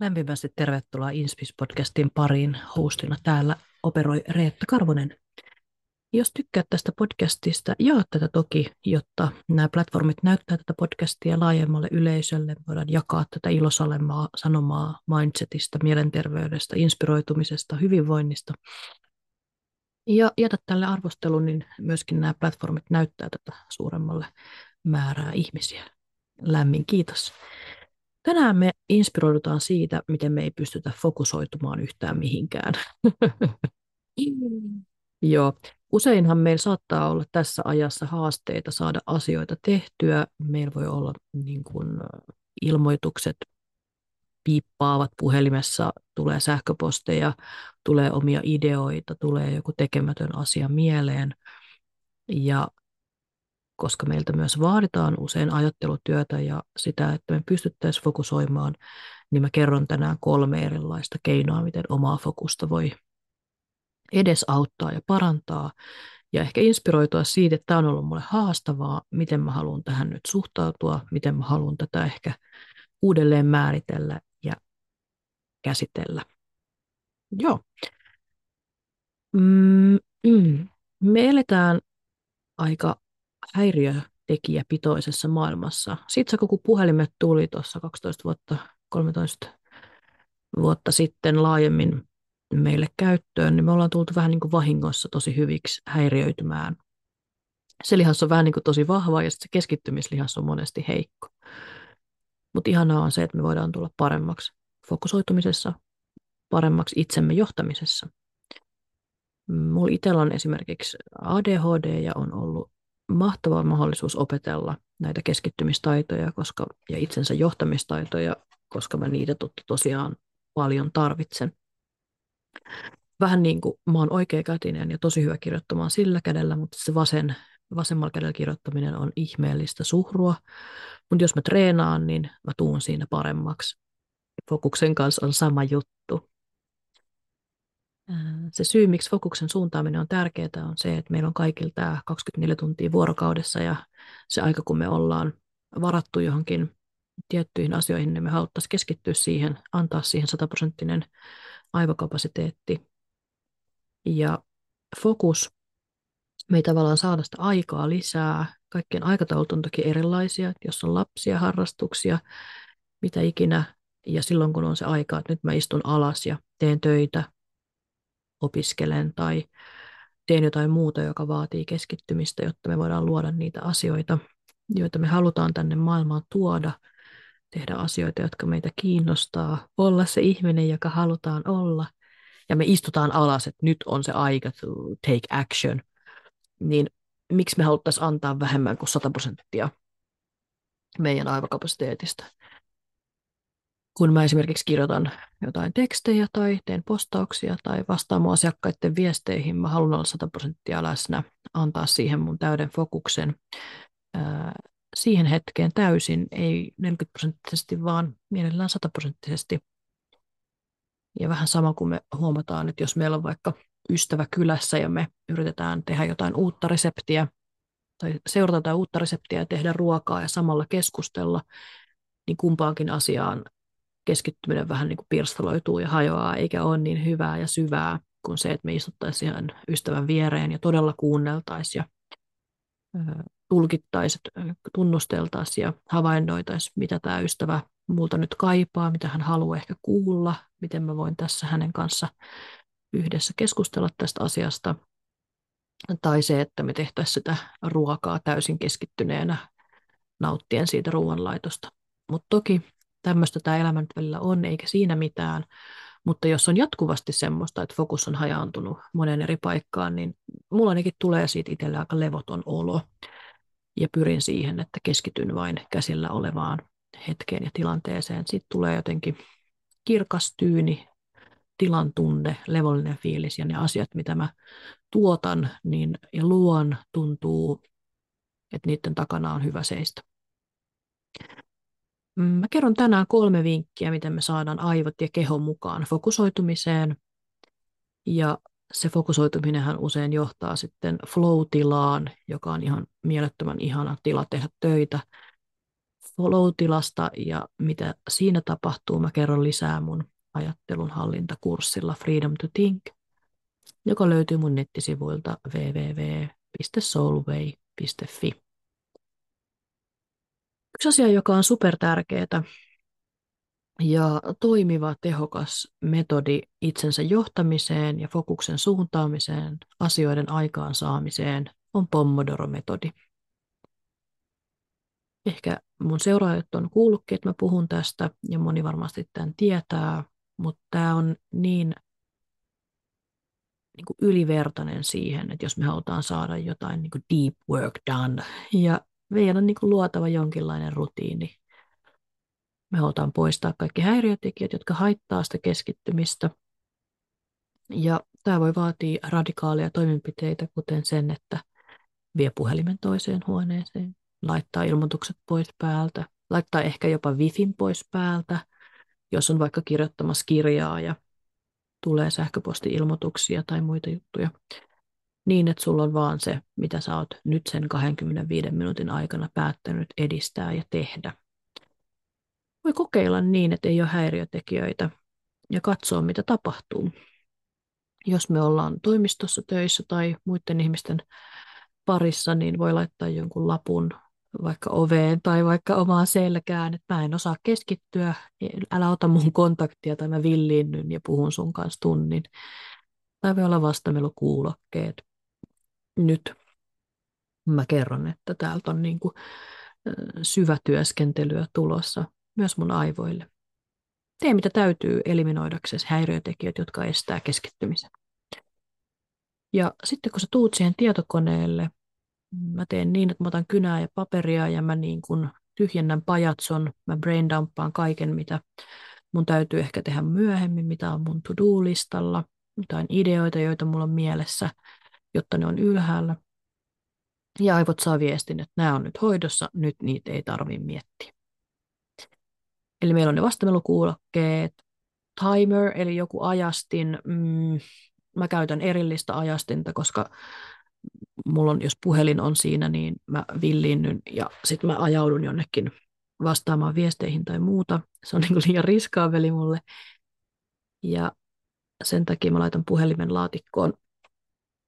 Lämpimästi tervetuloa Inspis-podcastin pariin. Hostina täällä operoi Reetta Karvonen. Jos tykkäät tästä podcastista, jaa tätä toki, jotta nämä platformit näyttää tätä podcastia laajemmalle yleisölle. Voidaan jakaa tätä ilosalemaa sanomaa mindsetista, mielenterveydestä, inspiroitumisesta, hyvinvoinnista. Ja jätä tälle arvostelun, niin myöskin nämä platformit näyttää tätä suuremmalle määrää ihmisiä. Lämmin kiitos. Tänään me inspiroidutaan siitä, miten me ei pystytä fokusoitumaan yhtään mihinkään. Joo. Useinhan meillä saattaa olla tässä ajassa haasteita saada asioita tehtyä. Meillä voi olla niin kuin, ilmoitukset piippaavat puhelimessa, tulee sähköposteja, tulee omia ideoita, tulee joku tekemätön asia mieleen. Ja koska meiltä myös vaaditaan usein ajattelutyötä ja sitä, että me pystyttäisiin fokusoimaan, niin mä kerron tänään kolme erilaista keinoa, miten omaa fokusta voi edes auttaa ja parantaa ja ehkä inspiroitua siitä, että tämä on ollut mulle haastavaa, miten mä haluan tähän nyt suhtautua, miten mä haluan tätä ehkä uudelleen määritellä ja käsitellä. Joo. Mm, mm. Me eletään aika häiriötekijäpitoisessa maailmassa. Sitten kun puhelimet tuli tuossa 12 vuotta, 13 vuotta sitten laajemmin meille käyttöön, niin me ollaan tultu vähän niin kuin vahingossa tosi hyviksi häiriöitymään. Se lihas on vähän niin kuin tosi vahva ja se keskittymislihas on monesti heikko. Mutta ihanaa on se, että me voidaan tulla paremmaksi fokusoitumisessa, paremmaksi itsemme johtamisessa. Mulla itsellä on esimerkiksi ADHD ja on ollut mahtava mahdollisuus opetella näitä keskittymistaitoja koska, ja itsensä johtamistaitoja, koska mä niitä tosiaan paljon tarvitsen. Vähän niin kuin mä oon oikeakätinen ja tosi hyvä kirjoittamaan sillä kädellä, mutta se vasen, vasemmalla kädellä kirjoittaminen on ihmeellistä suhrua. Mutta jos mä treenaan, niin mä tuun siinä paremmaksi. Fokuksen kanssa on sama juttu. Se syy, miksi fokuksen suuntaaminen on tärkeää, on se, että meillä on kaikilla tämä 24 tuntia vuorokaudessa ja se aika, kun me ollaan varattu johonkin tiettyihin asioihin, niin me haluttaisiin keskittyä siihen, antaa siihen sataprosenttinen aivokapasiteetti. Ja fokus, me ei tavallaan saada sitä aikaa lisää. Kaikkien aikataulut on toki erilaisia, jos on lapsia, harrastuksia, mitä ikinä, ja silloin kun on se aika, että nyt mä istun alas ja teen töitä, opiskelen tai teen jotain muuta, joka vaatii keskittymistä, jotta me voidaan luoda niitä asioita, joita me halutaan tänne maailmaan tuoda, tehdä asioita, jotka meitä kiinnostaa, olla se ihminen, joka halutaan olla, ja me istutaan alas, että nyt on se aika to take action, niin miksi me haluttaisiin antaa vähemmän kuin 100 prosenttia meidän aivokapasiteetista kun mä esimerkiksi kirjoitan jotain tekstejä tai teen postauksia tai vastaan mun asiakkaiden viesteihin, mä haluan olla 100 prosenttia läsnä, antaa siihen mun täyden fokuksen ää, siihen hetkeen täysin, ei 40 prosenttisesti, vaan mielellään 100 prosenttisesti. Ja vähän sama kuin me huomataan, että jos meillä on vaikka ystävä kylässä ja me yritetään tehdä jotain uutta reseptiä tai seurata jotain uutta reseptiä ja tehdä ruokaa ja samalla keskustella, niin kumpaankin asiaan keskittyminen vähän niin kuin pirstaloituu ja hajoaa, eikä ole niin hyvää ja syvää kuin se, että me istuttaisiin ihan ystävän viereen ja todella kuunneltaisiin ja tulkittaisiin, tunnusteltaisiin ja havainnoitaisiin, mitä tämä ystävä multa nyt kaipaa, mitä hän haluaa ehkä kuulla, miten mä voin tässä hänen kanssa yhdessä keskustella tästä asiasta. Tai se, että me tehtäisiin sitä ruokaa täysin keskittyneenä nauttien siitä ruoanlaitosta. Mutta toki tämmöistä tämä elämä nyt välillä on, eikä siinä mitään. Mutta jos on jatkuvasti semmoista, että fokus on hajaantunut monen eri paikkaan, niin mulla ainakin tulee siitä itselle aika levoton olo. Ja pyrin siihen, että keskityn vain käsillä olevaan hetkeen ja tilanteeseen. Sitten tulee jotenkin kirkas tyyni, tilan tunne, levollinen fiilis ja ne asiat, mitä mä tuotan niin, ja luon, tuntuu, että niiden takana on hyvä seistä. Mm, mä kerron tänään kolme vinkkiä, miten me saadaan aivot ja keho mukaan fokusoitumiseen. Ja se fokusoituminenhan usein johtaa sitten flow-tilaan, joka on ihan mielettömän ihana tila tehdä töitä. flow-tilasta ja mitä siinä tapahtuu, mä kerron lisää mun ajattelun hallintakurssilla Freedom to Think, joka löytyy mun nettisivuilta www.soulway.fi. Yksi asia, joka on super tärkeää ja toimiva, tehokas metodi itsensä johtamiseen ja fokuksen suuntaamiseen, asioiden aikaansaamiseen, on Pomodoro-metodi. Ehkä mun seuraajat on kuullutkin, että mä puhun tästä ja moni varmasti tämän tietää, mutta tämä on niin, niin kuin ylivertainen siihen, että jos me halutaan saada jotain niin kuin deep work done ja meidän on niin kuin luotava jonkinlainen rutiini. Me halutaan poistaa kaikki häiriötekijät, jotka haittaa sitä keskittymistä. Ja tämä voi vaatia radikaalia toimenpiteitä, kuten sen, että vie puhelimen toiseen huoneeseen, laittaa ilmoitukset pois päältä, laittaa ehkä jopa wifin pois päältä, jos on vaikka kirjoittamassa kirjaa ja tulee sähköposti-ilmoituksia tai muita juttuja, niin että sulla on vaan se, mitä sä oot nyt sen 25 minuutin aikana päättänyt edistää ja tehdä. Voi kokeilla niin, että ei ole häiriötekijöitä ja katsoa, mitä tapahtuu. Jos me ollaan toimistossa töissä tai muiden ihmisten parissa, niin voi laittaa jonkun lapun vaikka oveen tai vaikka omaan selkään, että mä en osaa keskittyä, älä ota mun kontaktia tai mä villiinnyn ja puhun sun kanssa tunnin. Tai voi olla vastamelukuulokkeet. Nyt mä kerron, että täältä on niin kuin syvätyöskentelyä tulossa myös mun aivoille. Tee mitä täytyy eliminoidaksesi häiriötekijät, jotka estää keskittymisen. Ja sitten kun sä tuut siihen tietokoneelle, mä teen niin, että mä otan kynää ja paperia ja mä niin kuin tyhjennän pajatson, mä braindumppaan kaiken, mitä mun täytyy ehkä tehdä myöhemmin, mitä on mun to-do-listalla, jotain ideoita, joita mulla on mielessä, jotta ne on ylhäällä. Ja aivot saa viestin, että nämä on nyt hoidossa, nyt niitä ei tarvitse miettiä. Eli meillä on ne vastamelukuulokkeet, timer, eli joku ajastin. Mm, mä käytän erillistä ajastinta, koska mulla on, jos puhelin on siinä, niin mä villiinnyn ja sitten mä ajaudun jonnekin vastaamaan viesteihin tai muuta. Se on niin liian riskaaveli mulle. Ja sen takia mä laitan puhelimen laatikkoon.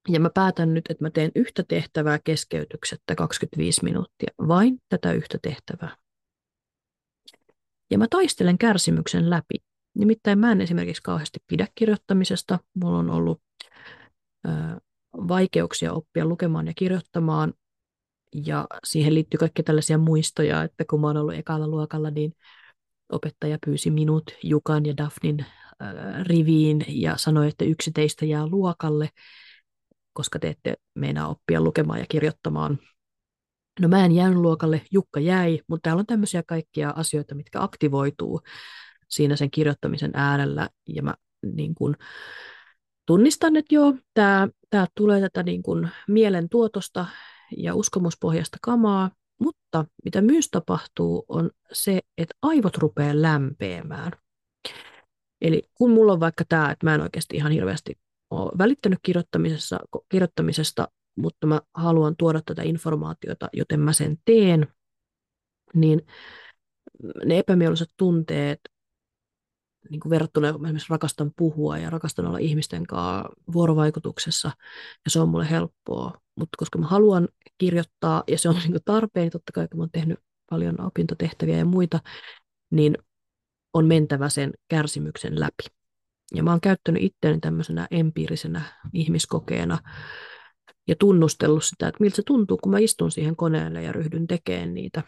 Ja mä päätän nyt, että mä teen yhtä tehtävää keskeytyksettä 25 minuuttia. Vain tätä yhtä tehtävää. Ja mä taistelen kärsimyksen läpi. Nimittäin mä en esimerkiksi kauheasti pidä kirjoittamisesta. Mulla on ollut vaikeuksia oppia lukemaan ja kirjoittamaan. Ja siihen liittyy kaikki tällaisia muistoja, että kun mä oon ollut ekalla luokalla, niin opettaja pyysi minut, Jukan ja Daphnin riviin ja sanoi, että yksi teistä jää luokalle, koska te ette meinaa oppia lukemaan ja kirjoittamaan. No mä en jäänyt luokalle, Jukka jäi, mutta täällä on tämmöisiä kaikkia asioita, mitkä aktivoituu siinä sen kirjoittamisen äärellä. Ja mä niin kun, tunnistan, että joo, tämä täältä tulee tätä niin kuin mielen tuotosta ja uskomuspohjasta kamaa, mutta mitä myös tapahtuu on se, että aivot rupeaa lämpeämään. Eli kun mulla on vaikka tämä, että mä en oikeasti ihan hirveästi ole välittänyt kirjoittamisessa, kirjoittamisesta, mutta mä haluan tuoda tätä informaatiota, joten mä sen teen, niin ne epämieluiset tunteet niin kuin verrattuna esimerkiksi rakastan puhua ja rakastan olla ihmisten kanssa vuorovaikutuksessa ja se on mulle helppoa. Mutta koska mä haluan kirjoittaa ja se on niin kuin tarpeen, niin totta kai kun mä oon tehnyt paljon opintotehtäviä ja muita, niin on mentävä sen kärsimyksen läpi. Ja mä oon käyttänyt itseäni tämmöisenä empiirisenä ihmiskokeena ja tunnustellut sitä, että miltä se tuntuu, kun mä istun siihen koneelle ja ryhdyn tekemään niitä.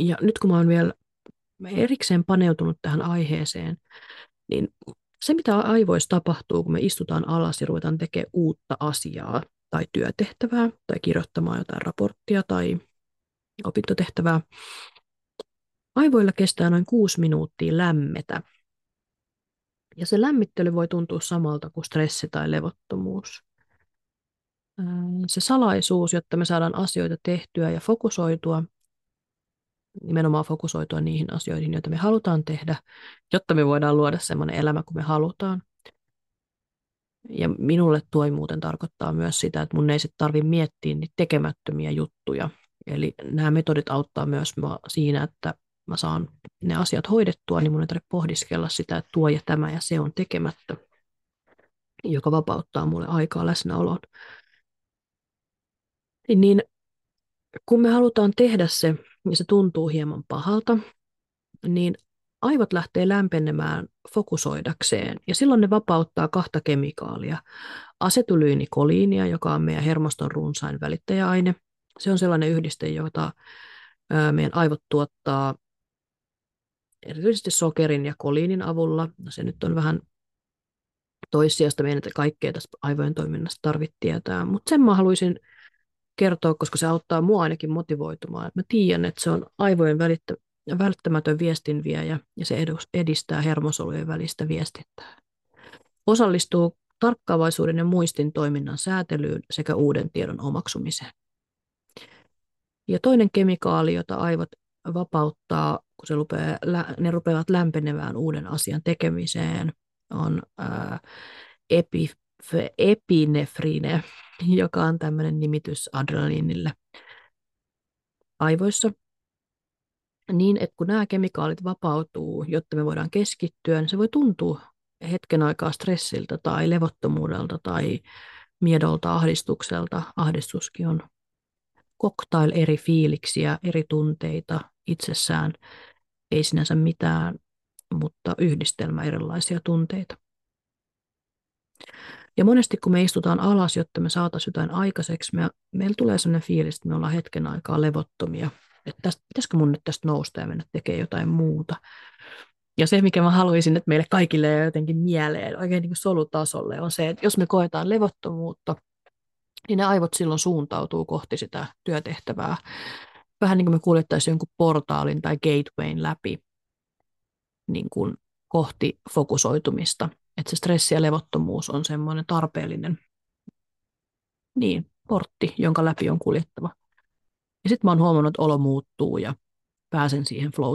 Ja nyt kun mä oon vielä erikseen paneutunut tähän aiheeseen, niin se, mitä aivoissa tapahtuu, kun me istutaan alas ja ruvetaan tekemään uutta asiaa tai työtehtävää tai kirjoittamaan jotain raporttia tai opintotehtävää, aivoilla kestää noin kuusi minuuttia lämmetä. Ja se lämmittely voi tuntua samalta kuin stressi tai levottomuus. Se salaisuus, jotta me saadaan asioita tehtyä ja fokusoitua, nimenomaan fokusoitua niihin asioihin, joita me halutaan tehdä, jotta me voidaan luoda sellainen elämä kuin me halutaan. Ja minulle tuo muuten tarkoittaa myös sitä, että mun ei sitten tarvitse miettiä niitä tekemättömiä juttuja, Eli nämä metodit auttaa myös siinä, että mä saan ne asiat hoidettua, niin mun ei tarvitse pohdiskella sitä, että tuo ja tämä ja se on tekemättä, joka vapauttaa mulle aikaa läsnäoloon. Niin kun me halutaan tehdä se, ja se tuntuu hieman pahalta, niin aivot lähtee lämpenemään fokusoidakseen, ja silloin ne vapauttaa kahta kemikaalia. Asetylyynikoliinia, joka on meidän hermoston runsain välittäjäaine. Se on sellainen yhdiste, jota meidän aivot tuottaa erityisesti sokerin ja koliinin avulla. No se nyt on vähän toissijasta meidän, että kaikkea tästä aivojen toiminnasta tarvitse tietää, mutta sen mä haluaisin kertoa, koska se auttaa mua ainakin motivoitumaan. Mä tiedän, että se on aivojen välittä, välttämätön viestinviejä ja se edistää hermosolujen välistä viestintää. Osallistuu tarkkaavaisuuden ja muistin toiminnan säätelyyn sekä uuden tiedon omaksumiseen. Ja toinen kemikaali, jota aivot vapauttaa, kun se rupeaa, ne rupeavat lämpenemään uuden asian tekemiseen, on epi, epinefrine, joka on tämmöinen nimitys adrenaliinille aivoissa. Niin, että kun nämä kemikaalit vapautuu, jotta me voidaan keskittyä, niin se voi tuntua hetken aikaa stressiltä tai levottomuudelta tai miedolta, ahdistukselta. Ahdistuskin on cocktail eri fiiliksiä, eri tunteita itsessään. Ei sinänsä mitään, mutta yhdistelmä erilaisia tunteita. Ja monesti kun me istutaan alas, jotta me saataisiin jotain aikaiseksi, me, meillä tulee sellainen fiilis, että me ollaan hetken aikaa levottomia. Että tästä, pitäisikö mun nyt tästä nousta ja mennä tekemään jotain muuta. Ja se, mikä mä haluaisin, että meille kaikille jotenkin mieleen, oikein niin kuin solutasolle, on se, että jos me koetaan levottomuutta, niin ne aivot silloin suuntautuu kohti sitä työtehtävää. Vähän niin kuin me kuljettaisiin jonkun portaalin tai gatewayn läpi niin kuin kohti fokusoitumista – että se stressi ja levottomuus on semmoinen tarpeellinen niin, portti, jonka läpi on kuljettava. Ja sitten mä oon huomannut, että olo muuttuu ja pääsen siihen flow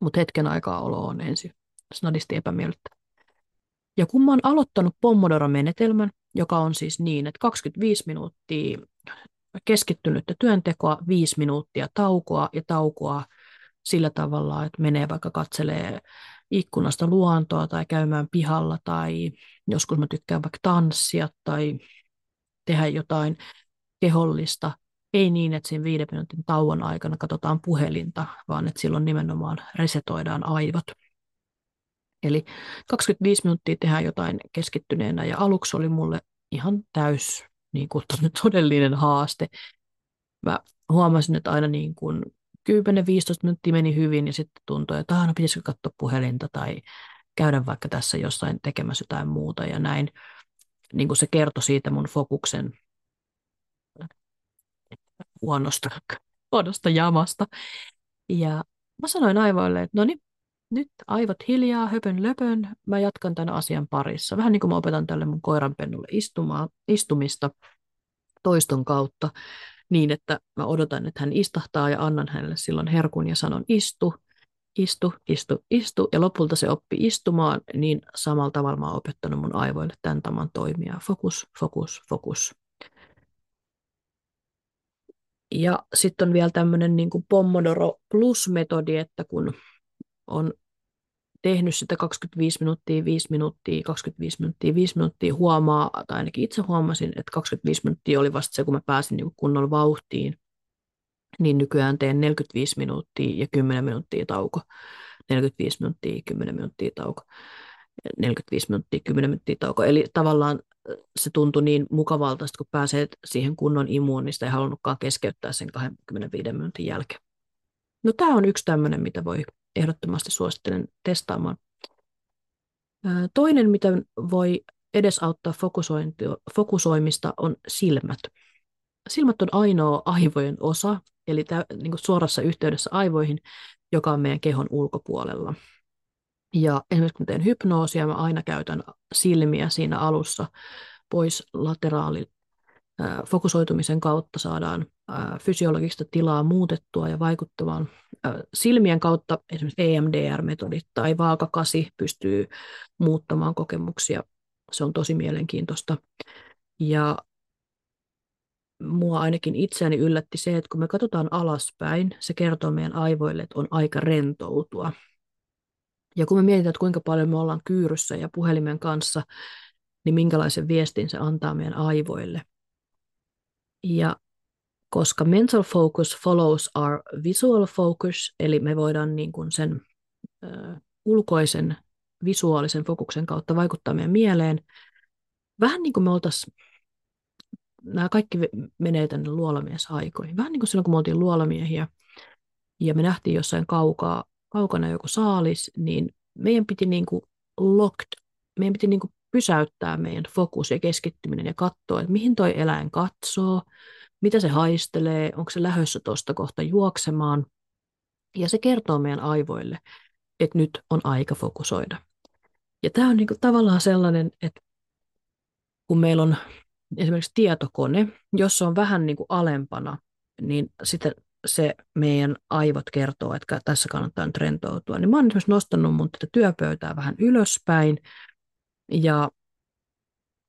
Mutta hetken aikaa olo on ensin snadisti epämiellyttävä. Ja kun mä oon aloittanut Pomodoro-menetelmän, joka on siis niin, että 25 minuuttia keskittynyttä työntekoa, 5 minuuttia taukoa ja taukoa sillä tavalla, että menee vaikka katselee ikkunasta luontoa tai käymään pihalla tai joskus mä tykkään vaikka tanssia tai tehdä jotain kehollista. Ei niin, että siinä viiden minuutin tauon aikana katsotaan puhelinta, vaan että silloin nimenomaan resetoidaan aivot. Eli 25 minuuttia tehdään jotain keskittyneenä ja aluksi oli mulle ihan täys niin kuin todellinen haaste. Mä huomasin, että aina niin kuin 10-15 minuuttia meni hyvin ja sitten tuntui, että ah, no pitäisikö katsoa puhelinta tai käydä vaikka tässä jossain tekemässä jotain muuta ja näin. Niin kuin se kertoi siitä mun fokuksen huonosta, huonosta jamasta. Ja mä sanoin aivoille, että no niin, nyt aivot hiljaa, höpön löpön, mä jatkan tämän asian parissa. Vähän niin kuin mä opetan tälle mun koiranpennulle istumaa, istumista toiston kautta niin, että mä odotan, että hän istahtaa ja annan hänelle silloin herkun ja sanon istu, istu, istu, istu. Ja lopulta se oppi istumaan, niin samalla tavalla mä oon opettanut mun aivoille tämän tavan toimia. Fokus, fokus, fokus. Ja sitten on vielä tämmöinen niin Pomodoro Plus-metodi, että kun on tehnyt sitä 25 minuuttia, 5 minuuttia, 25 minuuttia, 5 minuuttia huomaa, tai ainakin itse huomasin, että 25 minuuttia oli vasta se, kun mä pääsin niin kunnolla vauhtiin, niin nykyään teen 45 minuuttia ja 10 minuuttia tauko. 45 minuuttia, 10 minuuttia tauko. 45 minuuttia, 10 minuuttia tauko. Eli tavallaan se tuntui niin mukavalta, kun pääsee siihen kunnon imuun, niin sitä ei halunnutkaan keskeyttää sen 25 minuutin jälkeen. No tämä on yksi tämmöinen, mitä voi ehdottomasti suosittelen testaamaan. Toinen, mitä voi edesauttaa fokusoimista, on silmät. Silmät on ainoa aivojen osa, eli tämä, niin kuin suorassa yhteydessä aivoihin, joka on meidän kehon ulkopuolella. Ja esimerkiksi kun teen hypnoosia, mä aina käytän silmiä siinä alussa pois lateraali fokusoitumisen kautta saadaan fysiologista tilaa muutettua ja vaikuttamaan silmien kautta esimerkiksi EMDR-metodit tai vaakakasi pystyy muuttamaan kokemuksia. Se on tosi mielenkiintoista. Ja mua ainakin itseäni yllätti se, että kun me katsotaan alaspäin, se kertoo meidän aivoille, että on aika rentoutua. Ja kun me mietitään, että kuinka paljon me ollaan kyyryssä ja puhelimen kanssa, niin minkälaisen viestin se antaa meidän aivoille. Ja koska mental focus follows our visual focus, eli me voidaan niin kuin sen ö, ulkoisen visuaalisen fokuksen kautta vaikuttaa meidän mieleen, vähän niin kuin me oltaisiin, nämä kaikki menee tänne luolamiesaikoihin, vähän niin kuin silloin kun me oltiin luolamiehiä ja me nähtiin jossain kaukaa, kaukana joku saalis, niin meidän piti niin kuin locked, meidän piti niin kuin pysäyttää meidän fokus ja keskittyminen ja katsoa, että mihin toi eläin katsoo, mitä se haistelee, onko se lähössä tuosta kohta juoksemaan. Ja se kertoo meidän aivoille, että nyt on aika fokusoida. Ja tämä on niinku tavallaan sellainen, että kun meillä on esimerkiksi tietokone, jos se on vähän niinku alempana, niin sitten se meidän aivot kertoo, että tässä kannattaa nyt rentoutua. Niin mä oon esimerkiksi nostanut mun tätä työpöytää vähän ylöspäin ja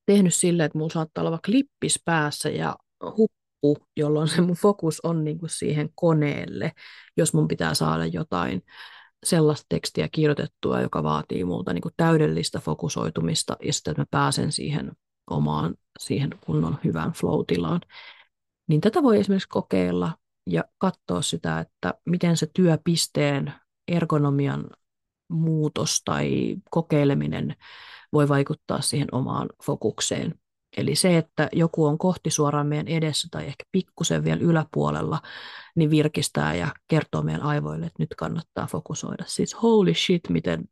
tehnyt silleen, että mulla saattaa olla klippis päässä ja huppu, jolloin se mun fokus on niin kuin siihen koneelle, jos mun pitää saada jotain sellaista tekstiä kirjoitettua, joka vaatii multa niin kuin täydellistä fokusoitumista ja sitten, että mä pääsen siihen omaan, siihen kunnon hyvään flow-tilaan. Niin tätä voi esimerkiksi kokeilla ja katsoa sitä, että miten se työpisteen ergonomian muutos tai kokeileminen voi vaikuttaa siihen omaan fokukseen. Eli se, että joku on kohti suoraan meidän edessä tai ehkä pikkusen vielä yläpuolella, niin virkistää ja kertoo meidän aivoille, että nyt kannattaa fokusoida. Siis holy shit, miten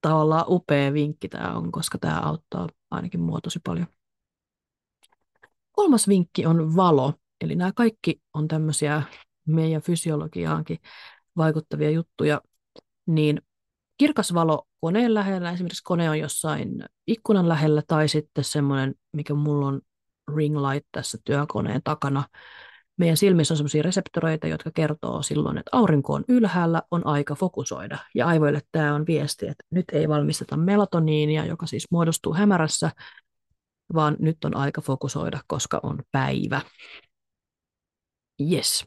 tavallaan upea vinkki tämä on, koska tämä auttaa ainakin mua tosi paljon. Kolmas vinkki on valo. Eli nämä kaikki on tämmöisiä meidän fysiologiaankin vaikuttavia juttuja. Niin kirkas valo koneen lähellä, esimerkiksi kone on jossain ikkunan lähellä tai sitten semmoinen, mikä mulla on ring light tässä työkoneen takana. Meidän silmissä on semmoisia reseptoreita, jotka kertoo silloin, että aurinko on ylhäällä, on aika fokusoida. Ja aivoille tämä on viesti, että nyt ei valmisteta melatoniinia, joka siis muodostuu hämärässä, vaan nyt on aika fokusoida, koska on päivä. Yes.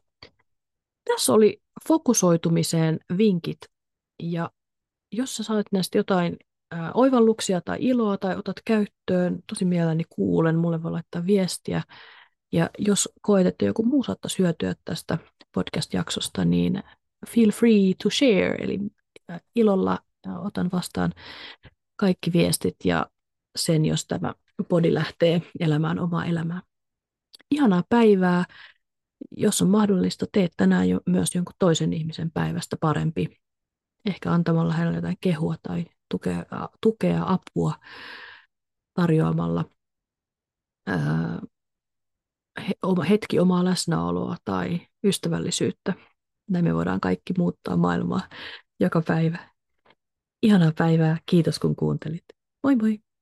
Tässä oli fokusoitumiseen vinkit ja jos sä saat näistä jotain ää, oivalluksia tai iloa tai otat käyttöön, tosi mielelläni kuulen, mulle voi laittaa viestiä. Ja jos koet, että joku muu saattaisi hyötyä tästä podcast-jaksosta, niin feel free to share, eli ilolla otan vastaan kaikki viestit ja sen, jos tämä podi lähtee elämään omaa elämää. Ihanaa päivää. Jos on mahdollista, tee tänään jo myös jonkun toisen ihmisen päivästä parempi ehkä antamalla hänelle jotain kehua tai tukea, tukea apua tarjoamalla ää, hetki omaa läsnäoloa tai ystävällisyyttä. Näin me voidaan kaikki muuttaa maailmaa joka päivä. Ihanaa päivää. Kiitos kun kuuntelit. Moi moi!